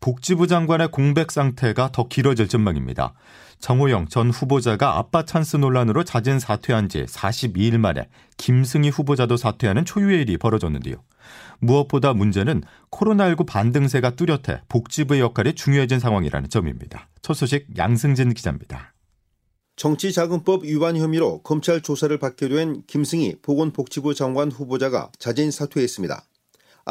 복지부 장관의 공백 상태가 더 길어질 전망입니다. 정호영 전 후보자가 아빠 찬스 논란으로 자진 사퇴한 지 42일 만에 김승희 후보자도 사퇴하는 초유의 일이 벌어졌는데요. 무엇보다 문제는 코로나19 반등세가 뚜렷해 복지부의 역할이 중요해진 상황이라는 점입니다. 첫 소식 양승진 기자입니다. 정치자금법 위반 혐의로 검찰 조사를 받게 된 김승희 보건복지부 장관 후보자가 자진 사퇴했습니다.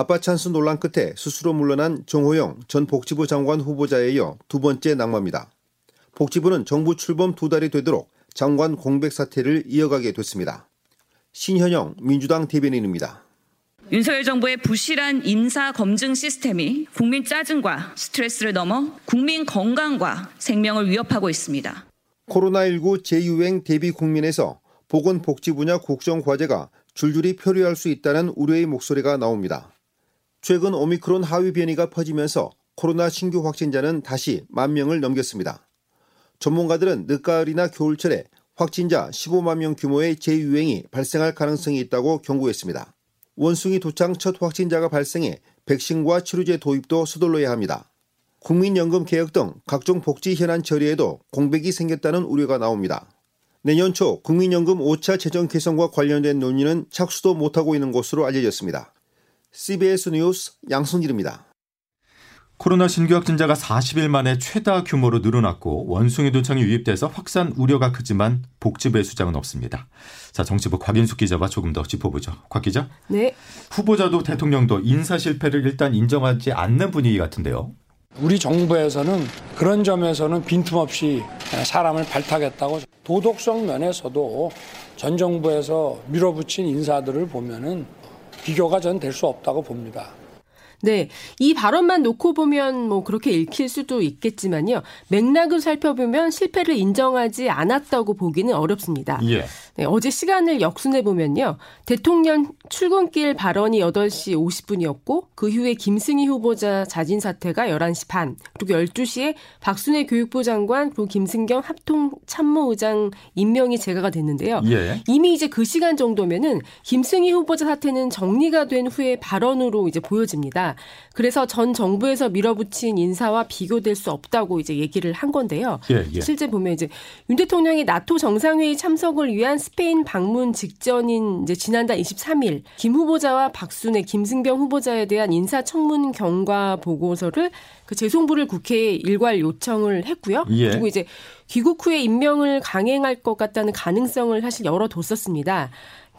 아빠 찬스 논란 끝에 스스로 물러난 정호영 전 복지부 장관 후보자에 이어 두 번째 낙마입니다. 복지부는 정부 출범 두 달이 되도록 장관 공백 사태를 이어가게 됐습니다. 신현영 민주당 대변인입니다. 윤석열 정부의 부실한 인사 검증 시스템이 국민 짜증과 스트레스를 넘어 국민 건강과 생명을 위협하고 있습니다. 코로나19 재유행 대비 국민에서 보건복지 분야 국정 과제가 줄줄이 표류할 수 있다는 우려의 목소리가 나옵니다. 최근 오미크론 하위 변이가 퍼지면서 코로나 신규 확진자는 다시 만 명을 넘겼습니다. 전문가들은 늦가을이나 겨울철에 확진자 15만 명 규모의 재유행이 발생할 가능성이 있다고 경고했습니다. 원숭이 도창 첫 확진자가 발생해 백신과 치료제 도입도 서둘러야 합니다. 국민연금 개혁 등 각종 복지 현안 처리에도 공백이 생겼다는 우려가 나옵니다. 내년 초 국민연금 5차 재정 개선과 관련된 논의는 착수도 못하고 있는 것으로 알려졌습니다. CBS 뉴스 양승길입니다. 코로나 신규 확진자가 40일 만에 최다 규모로 늘어났고 원숭이 도청이 유입돼서 확산 우려가 크지만 복지부의 수장은 없습니다. 자, 정치부 곽인숙 기자와 조금 더 짚어보죠. 곽 기자. 네. 후보자도 대통령도 인사 실패를 일단 인정하지 않는 분위기 같은데요. 우리 정부에서는 그런 점에서는 빈틈없이 사람을 발탁했다고 도덕성 면에서도 전 정부에서 밀어붙인 인사들을 보면은 비교가 전 될 수 없다고 봅니다. 네. 이 발언만 놓고 보면 뭐 그렇게 읽힐 수도 있겠지만요. 맥락을 살펴보면 실패를 인정하지 않았다고 보기는 어렵습니다. 예. 네, 어제 시간을 역순해 보면요. 대통령 출근길 발언이 8시 50분이었고 그 후에 김승희 후보자 자진 사퇴가 11시 반, 그리고 12시에 박순애 교육부 장관 그리고 김승경 합동 참모의장 임명이 제가가 됐는데요. 예. 이미 이제 그 시간 정도면은 김승희 후보자 사태는 정리가 된 후에 발언으로 이제 보여집니다. 그래서 전 정부에서 밀어붙인 인사와 비교될 수 없다고 이제 얘기를 한 건데요. 예, 예. 실제 보면 이제 윤 대통령이 나토 정상회의 참석을 위한 스페인 방문 직전인 이제 지난달 23일 김 후보자와 박순애, 김승병 후보자에 대한 인사 청문 경과 보고서를 그 재송부를 국회에 일괄 요청을 했고요. 예. 그리고 이제 귀국 후에 임명을 강행할 것 같다는 가능성을 사실 열어뒀었습니다.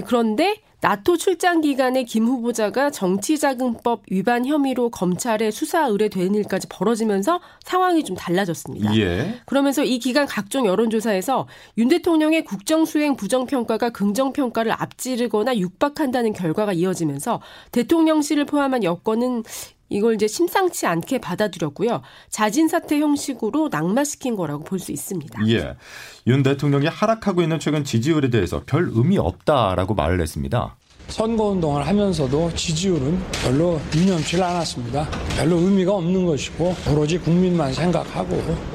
그런데 나토 출장 기간에 김 후보자가 정치자금법 위반 혐의로 검찰에 수사 의뢰되는 일까지 벌어지면서 상황이 좀 달라졌습니다. 예. 그러면서 이 기간 각종 여론조사에서 윤 대통령의 국정수행 부정평가가 긍정평가를 앞지르거나 육박한다는 결과가 이어지면서 대통령실을 포함한 여권은 이걸 이제 심상치 않게 받아들였고요. 자진 사퇴 형식으로 낙마시킨 거라고 볼 수 있습니다. 예. 윤 대통령이 하락하고 있는 최근 지지율에 대해서 별 의미 없다라고 말을 했습니다. 선거운동을 하면서도 지지율은 별로 유념치 않았습니다. 별로 의미가 없는 것이고 오로지 국민만 생각하고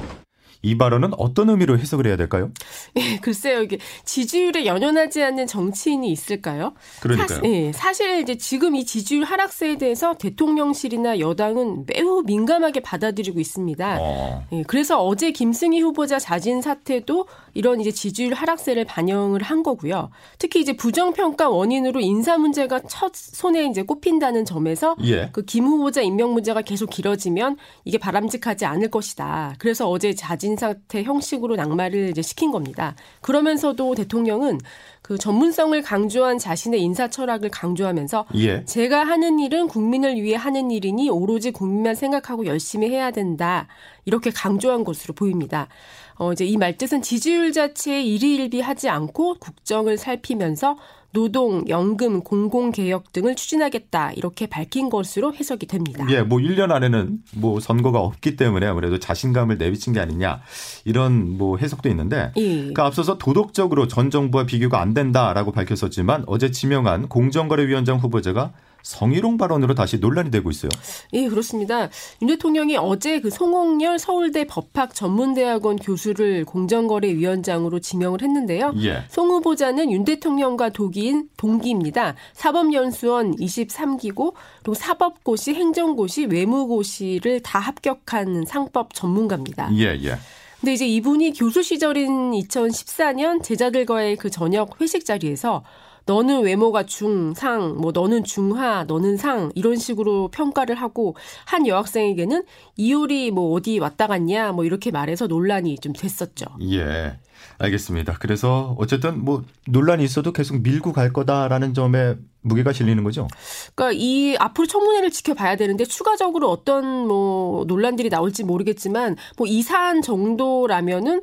이 발언은 어떤 의미로 해석을 해야 될까요? 예, 글쎄요, 이게 지지율에 연연하지 않는 정치인이 있을까요? 그러니까요. 사실, 예, 사실 이제 지금 이 지지율 하락세에 대해서 대통령실이나 여당은 매우 민감하게 받아들이고 있습니다. 어. 예, 그래서 어제 김승희 후보자 자진 사퇴도 이런 이제 지지율 하락세를 반영을 한 거고요. 특히 이제 부정평가 원인으로 인사 문제가 첫 손에 이제 꼽힌다는 점에서 예. 그김 후보자 임명 문제가 계속 길어지면 이게 바람직하지 않을 것이다. 그래서 어제 자진 사퇴 형식으로 낙마를 이제 시킨 겁니다. 그러면서도 대통령은 그 전문성을 강조한 자신의 인사 철학을 강조하면서 예. 제가 하는 일은 국민을 위해 하는 일이니 오로지 국민만 생각하고 열심히 해야 된다. 이렇게 강조한 것으로 보입니다. 어, 이제 이 말뜻은 지지율 자체에 일희일비하지 않고 국정을 살피면서 노동, 연금, 공공개혁 등을 추진하겠다 이렇게 밝힌 것으로 해석이 됩니다. 예, 뭐 1년 안에는 뭐 선거가 없기 때문에 아무래도 자신감을 내비친 게 아니냐 이런 뭐 해석도 있는데 예. 그러니까 앞서서 도덕적으로 전 정부와 비교가 안 된다라고 밝혔었지만 어제 지명한 공정거래위원장 후보자가 성희롱 발언으로 다시 논란이 되고 있어요. 예, 그렇습니다. 윤 대통령이 어제 그 송홍열 서울대 법학 전문대학원 교수를 공정거래위원장으로 지명을 했는데요. 예. 송 후보자는 윤 대통령과 동기인 동기입니다. 사법연수원 23기고 그리고 사법고시, 행정고시, 외무고시를 다 합격한 상법 전문가입니다. 예, 예. 근데 이제 이분이 교수 시절인 2014년 제자들과의 그 저녁 회식 자리에서 너는 외모가 중 상, 뭐 너는 중하, 너는 상 이런 식으로 평가를 하고 한 여학생에게는 이효리 뭐 어디 왔다 갔냐 뭐 이렇게 말해서 논란이 좀 됐었죠. 예. 알겠습니다. 그래서 어쨌든 뭐 논란이 있어도 계속 밀고 갈 거다라는 점에 무게가 실리는 거죠. 그러니까 이 앞으로 청문회를 지켜봐야 되는데 추가적으로 어떤 뭐 논란들이 나올지 모르겠지만 뭐 이 사안 정도라면은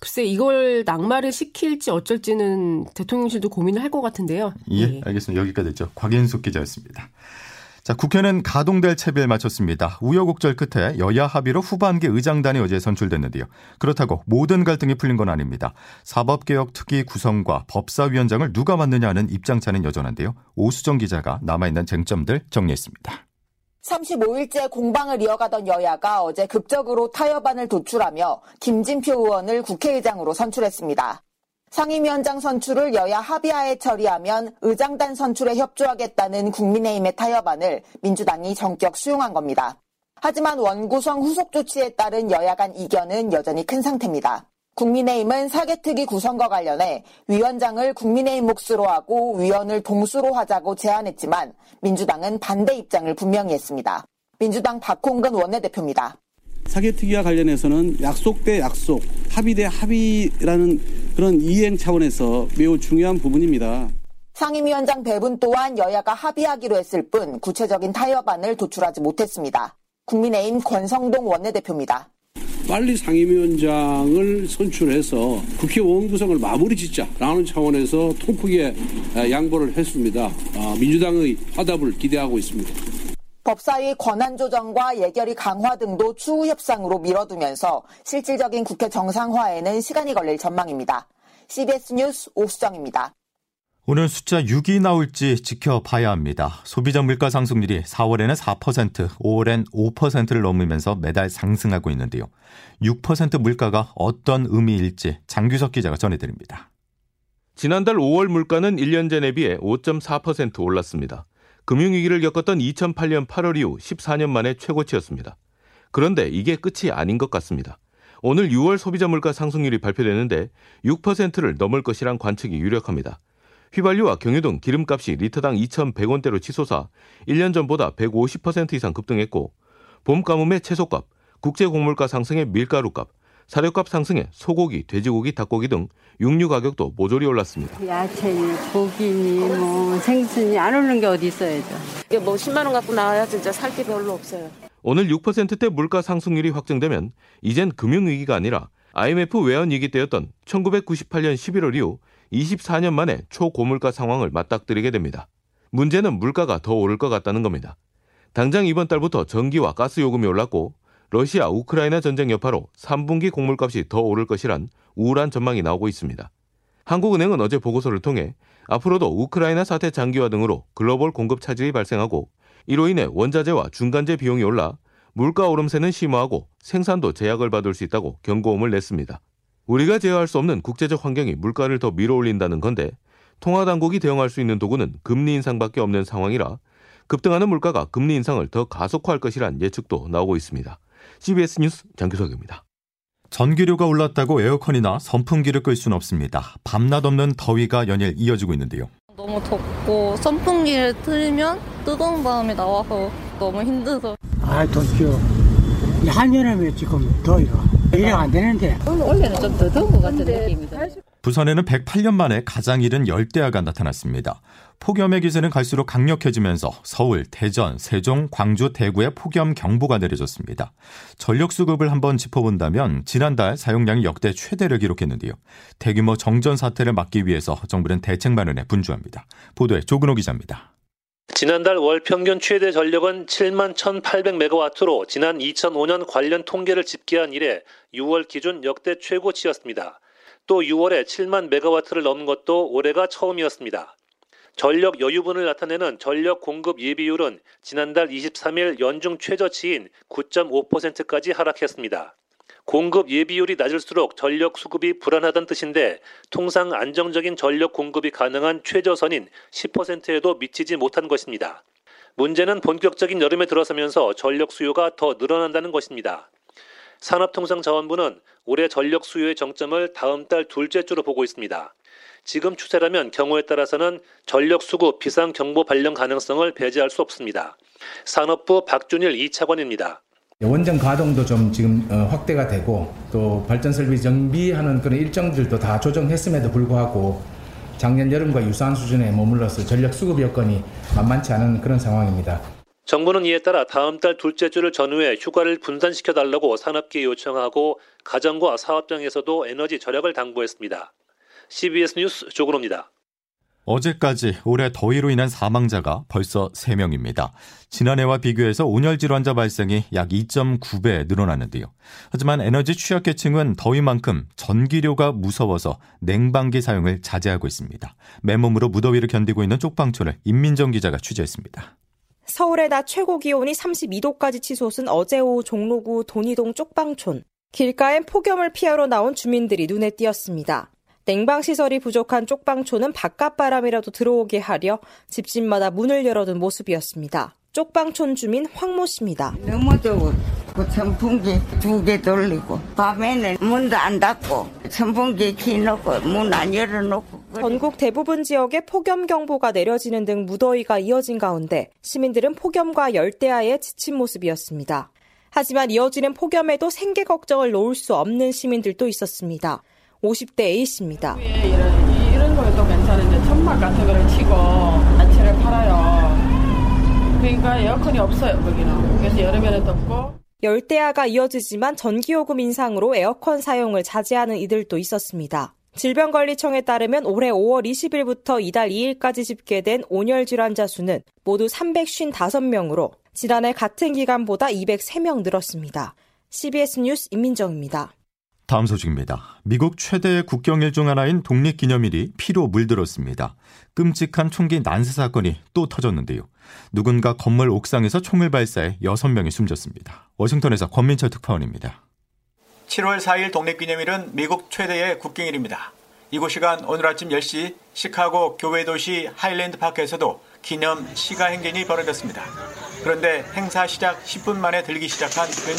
글쎄 이걸 낙마를 시킬지 어쩔지는 대통령실도 고민을 할 것 같은데요. 예, 알겠습니다. 여기까지 했죠. 곽인숙 기자였습니다. 자, 국회는 가동될 채비를 마쳤습니다. 우여곡절 끝에 여야 합의로 후반기 의장단이 어제 선출됐는데요. 그렇다고 모든 갈등이 풀린 건 아닙니다. 사법개혁 특위 구성과 법사위원장을 누가 맡느냐는 입장차는 여전한데요. 오수정 기자가 남아있는 쟁점들 정리했습니다. 35일째 공방을 이어가던 여야가 어제 극적으로 타협안을 도출하며 김진표 의원을 국회의장으로 선출했습니다. 상임위원장 선출을 여야 합의하에 처리하면 의장단 선출에 협조하겠다는 국민의힘의 타협안을 민주당이 전격 수용한 겁니다. 하지만 원구성 후속 조치에 따른 여야 간 이견은 여전히 큰 상태입니다. 국민의힘은 사개특위 구성과 관련해 위원장을 국민의힘 몫으로 하고 위원을 동수로 하자고 제안했지만 민주당은 반대 입장을 분명히 했습니다. 민주당 박홍근 원내대표입니다. 사개특위와 관련해서는 약속 대 약속, 합의 대 합의라는 그런 이행 차원에서 매우 중요한 부분입니다. 상임위원장 배분 또한 여야가 합의하기로 했을 뿐 구체적인 타협안을 도출하지 못했습니다. 국민의힘 권성동 원내대표입니다. 빨리 상임위원장을 선출해서 국회의원 구성을 마무리 짓자라는 차원에서 통 크게 양보를 했습니다. 민주당의 화답을 기대하고 있습니다. 법사위 권한 조정과 예결위 강화 등도 추후 협상으로 미뤄두면서 실질적인 국회 정상화에는 시간이 걸릴 전망입니다. CBS 뉴스 오수정입니다. 오늘 숫자 6이 나올지 지켜봐야 합니다. 소비자 물가 상승률이 4월에는 4%, 5월엔 5%를 넘으면서 매달 상승하고 있는데요. 6% 물가가 어떤 의미일지 장규석 기자가 전해드립니다. 지난달 5월 물가는 1년 전에 비해 5.4% 올랐습니다. 금융위기를 겪었던 2008년 8월 이후 14년 만에 최고치였습니다. 그런데 이게 끝이 아닌 것 같습니다. 오늘 6월 소비자 물가 상승률이 발표되는데 6%를 넘을 것이란 관측이 유력합니다. 휘발유와 경유 등 기름값이 리터당 2,100원대로 치솟아 1년 전보다 150% 이상 급등했고 봄 가뭄의 채소값, 국제 곡물가 상승의 밀가루값, 사료값 상승에 소고기, 돼지고기, 닭고기 등 육류 가격도 모조리 올랐습니다. 야채니 고기니 뭐 생선이 안 오르는 게 어디 있어야죠. 이게 뭐 10만 원 갖고 나와야 진짜 살 게 별로 없어요. 오늘 6%대 물가 상승률이 확정되면 이젠 금융위기가 아니라 IMF 외환위기 때였던 1998년 11월 이후 24년 만에 초고물가 상황을 맞닥뜨리게 됩니다. 문제는 물가가 더 오를 것 같다는 겁니다. 당장 이번 달부터 전기와 가스 요금이 올랐고 러시아 우크라이나 전쟁 여파로 3분기 곡물값이 더 오를 것이란 우울한 전망이 나오고 있습니다. 한국은행은 어제 보고서를 통해 앞으로도 우크라이나 사태 장기화 등으로 글로벌 공급 차질이 발생하고 이로 인해 원자재와 중간재 비용이 올라 물가 오름세는 심화하고 생산도 제약을 받을 수 있다고 경고음을 냈습니다. 우리가 제어할 수 없는 국제적 환경이 물가를 더 밀어올린다는 건데 통화당국이 대응할 수 있는 도구는 금리 인상밖에 없는 상황이라 급등하는 물가가 금리 인상을 더 가속화할 것이란 예측도 나오고 있습니다. CBS 뉴스 장규석입니다. 전기료가 올랐다고 에어컨이나 선풍기를 끌 수는 없습니다. 밤낮 없는 더위가 연일 이어지고 있는데요. 너무 덥고 선풍기를 틀면 뜨거운 바람이 나와서 너무 힘들어. 아, 덥죠. 한여름에 지금 더위가 이래 안 되는데. 원래는 좀 더 더운 것 같은 느낌이다. 부산에는 108년 만에 가장 이른 열대야가 나타났습니다. 폭염의 기세는 갈수록 강력해지면서 서울, 대전, 세종, 광주, 대구에 폭염 경보가 내려졌습니다. 전력 수급을 한번 짚어본다면 지난달 사용량이 역대 최대를 기록했는데요. 대규모 정전 사태를 막기 위해서 정부는 대책 마련에 분주합니다. 보도에 조근호 기자입니다. 지난달 월 평균 최대 전력은 7만 1,800메가와트로 지난 2005년 관련 통계를 집계한 이래 6월 기준 역대 최고치였습니다. 또 6월에 7만 메가와트를 넘은 것도 올해가 처음이었습니다. 전력 여유분을 나타내는 전력 공급 예비율은 지난달 23일 연중 최저치인 9.5%까지 하락했습니다. 공급 예비율이 낮을수록 전력 수급이 불안하다는 뜻인데 통상 안정적인 전력 공급이 가능한 최저선인 10%에도 미치지 못한 것입니다. 문제는 본격적인 여름에 들어서면서 전력 수요가 더 늘어난다는 것입니다. 산업통상자원부는 올해 전력 수요의 정점을 다음 달 둘째 주로 보고 있습니다. 지금 추세라면 경우에 따라서는 전력 수급 비상 경보 발령 가능성을 배제할 수 없습니다. 산업부 박준일 2차관입니다. 원전 가동도 좀 지금 어, 확대가 되고 또 발전 설비 정비하는 그런 일정들도 다 조정했음에도 불구하고 작년 여름과 유사한 수준에 머물러서 전력 수급 여건이 만만치 않은 그런 상황입니다. 정부는 이에 따라 다음 달 둘째 주를 전후해 휴가를 분산시켜 달라고 산업계에 요청하고 가정과 사업장에서도 에너지 절약을 당부했습니다. CBS 뉴스 조근호입니다. 어제까지 올해 더위로 인한 사망자가 벌써 3명입니다. 지난해와 비교해서 온열 질환자 발생이 약 2.9배 늘어났는데요. 하지만 에너지 취약계층은 더위만큼 전기료가 무서워서 냉방기 사용을 자제하고 있습니다. 맨몸으로 무더위를 견디고 있는 쪽방촌을 임민정 기자가 취재했습니다. 서울의 낮 최고 기온이 32도까지 치솟은 어제 오후 종로구 돈이동 쪽방촌. 길가엔 폭염을 피하러 나온 주민들이 눈에 띄었습니다. 냉방시설이 부족한 쪽방촌은 바깥바람이라도 들어오게 하려 집집마다 문을 열어둔 모습이었습니다. 쪽방촌 주민 황모 씨입니다. 너무 더워. 그 선풍기 두 개 돌리고 밤에는 문도 안 닫고 선풍기 켜놓고 문 안 열어놓고 전국 대부분 지역에 폭염 경보가 내려지는 등 무더위가 이어진 가운데 시민들은 폭염과 열대야에 지친 모습이었습니다. 하지만 이어지는 폭염에도 생계 걱정을 놓을 수 없는 시민들도 있었습니다. 50대 A씨입니다. 이런, 이런 거에도 괜찮은데 천막 같은 거를 치고 단체를 팔아요. 그러니까 에어컨이 없어요, 거기는. 그래서 여름에는 덥고. 열대야가 이어지지만 전기요금 인상으로 에어컨 사용을 자제하는 이들도 있었습니다. 질병관리청에 따르면 올해 5월 20일부터 이달 2일까지 집계된 온열 질환자 수는 모두 355명으로 지난해 같은 기간보다 203명 늘었습니다. CBS 뉴스 임민정입니다. 다음 소식입니다. 미국 최대의 국경일 중 하나인 독립기념일이 피로 물들었습니다. 끔찍한 총기 난사 사건이 또 터졌는데요. 누군가 건물 옥상에서 총을 발사해 6명이 숨졌습니다. 워싱턴에서 권민철 특파원입니다. 7월 4일 독립기념일은 미국 최대의 국경일입니다. 이곳 시간 오늘 아침 10시 시카고 교외 도시 하일랜드 파크에서도 기념 시가 행진이 벌어졌습니다. 그런데 행사 시작 10분 만에 들기 시작한 굉음.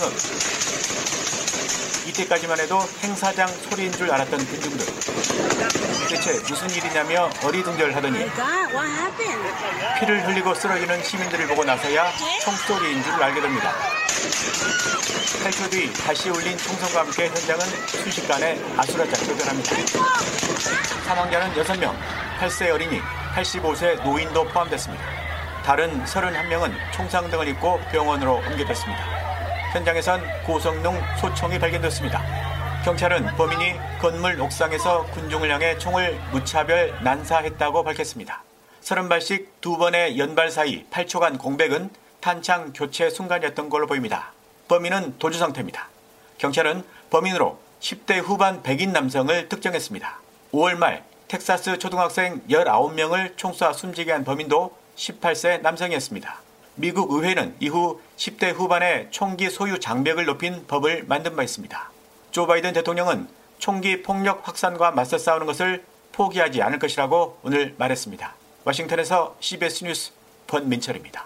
이때까지만 해도 행사장 소리인 줄 알았던 군중들. 대체 무슨 일이냐며 어리둥절하더니 피를 흘리고 쓰러지는 시민들을 보고 나서야 총소리인 줄 알게 됩니다. 8초 뒤 다시 울린 총성과 함께 현장은 순식간에 아수라장으로 변합니다. 사망자는 6명, 8세 어린이, 85세 노인도 포함됐습니다. 다른 31명은 총상 등을 입고 병원으로 옮겨졌습니다. 현장에선 고성능 소총이 발견됐습니다. 경찰은 범인이 건물 옥상에서 군중을 향해 총을 무차별 난사했다고 밝혔습니다. 30발씩 두 번의 연발 사이 8초간 공백은 탄창 교체 순간이었던 걸로 보입니다. 범인은 도주 상태입니다. 경찰은 범인으로 10대 후반 백인 남성을 특정했습니다. 5월 말 텍사스 초등학생 19명을 총쏴 숨지게 한 범인도 18세 남성이었습니다. 미국 의회는 이후 10대 후반의 총기 소유 장벽을 높인 법을 만든 바 있습니다. 조 바이든 대통령은 총기 폭력 확산과 맞서 싸우는 것을 포기하지 않을 것이라고 오늘 말했습니다. 워싱턴에서 CBS 뉴스 권민철입니다.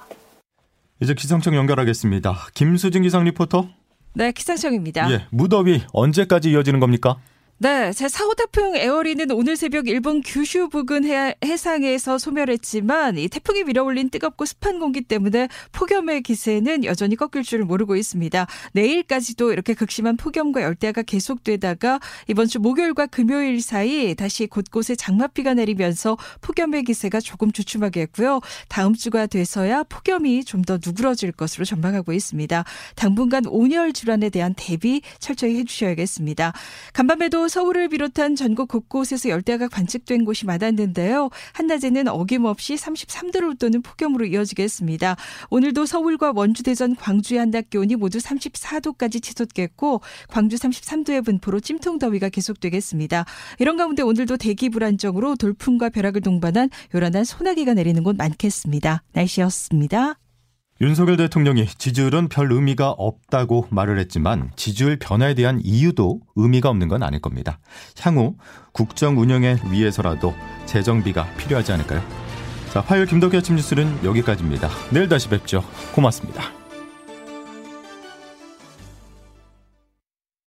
이제 기상청 연결하겠습니다. 김수진 기상 리포터. 네, 기상청입니다. 예, 무더위 언제까지 이어지는 겁니까? 네, 제4호 태풍 에어리는 오늘 새벽 일본 규슈 부근 해, 해상에서 소멸했지만 이 태풍이 밀어올린 뜨겁고 습한 공기 때문에 폭염의 기세는 여전히 꺾일 줄을 모르고 있습니다. 내일까지도 이렇게 극심한 폭염과 열대야가 계속되다가 이번 주 목요일과 금요일 사이 다시 곳곳에 장마비가 내리면서 폭염의 기세가 조금 주춤하겠고요. 다음 주가 돼서야 폭염이 좀 더 누그러질 것으로 전망하고 있습니다. 당분간 온열 질환에 대한 대비 철저히 해주셔야겠습니다. 간밤에도 서울을 비롯한 전국 곳곳에서 열대야가 관측된 곳이 많았는데요. 한낮에는 어김없이 33도를 웃도는 폭염으로 이어지겠습니다. 오늘도 서울과 원주, 대전, 광주의 한낮 기온이 모두 34도까지 치솟겠고 광주 33도의 분포로 찜통 더위가 계속되겠습니다. 이런 가운데 오늘도 대기 불안정으로 돌풍과 벼락을 동반한 요란한 소나기가 내리는 곳 많겠습니다. 날씨였습니다. 윤석열 대통령이 지지율은 별 의미가 없다고 말을 했지만 지지율 변화에 대한 이유도 의미가 없는 건 아닐 겁니다. 향후 국정 운영에 위해서라도 재정비가 필요하지 않을까요? 자, 화요일 김덕기 아침 뉴스는 여기까지입니다. 내일 다시 뵙죠. 고맙습니다.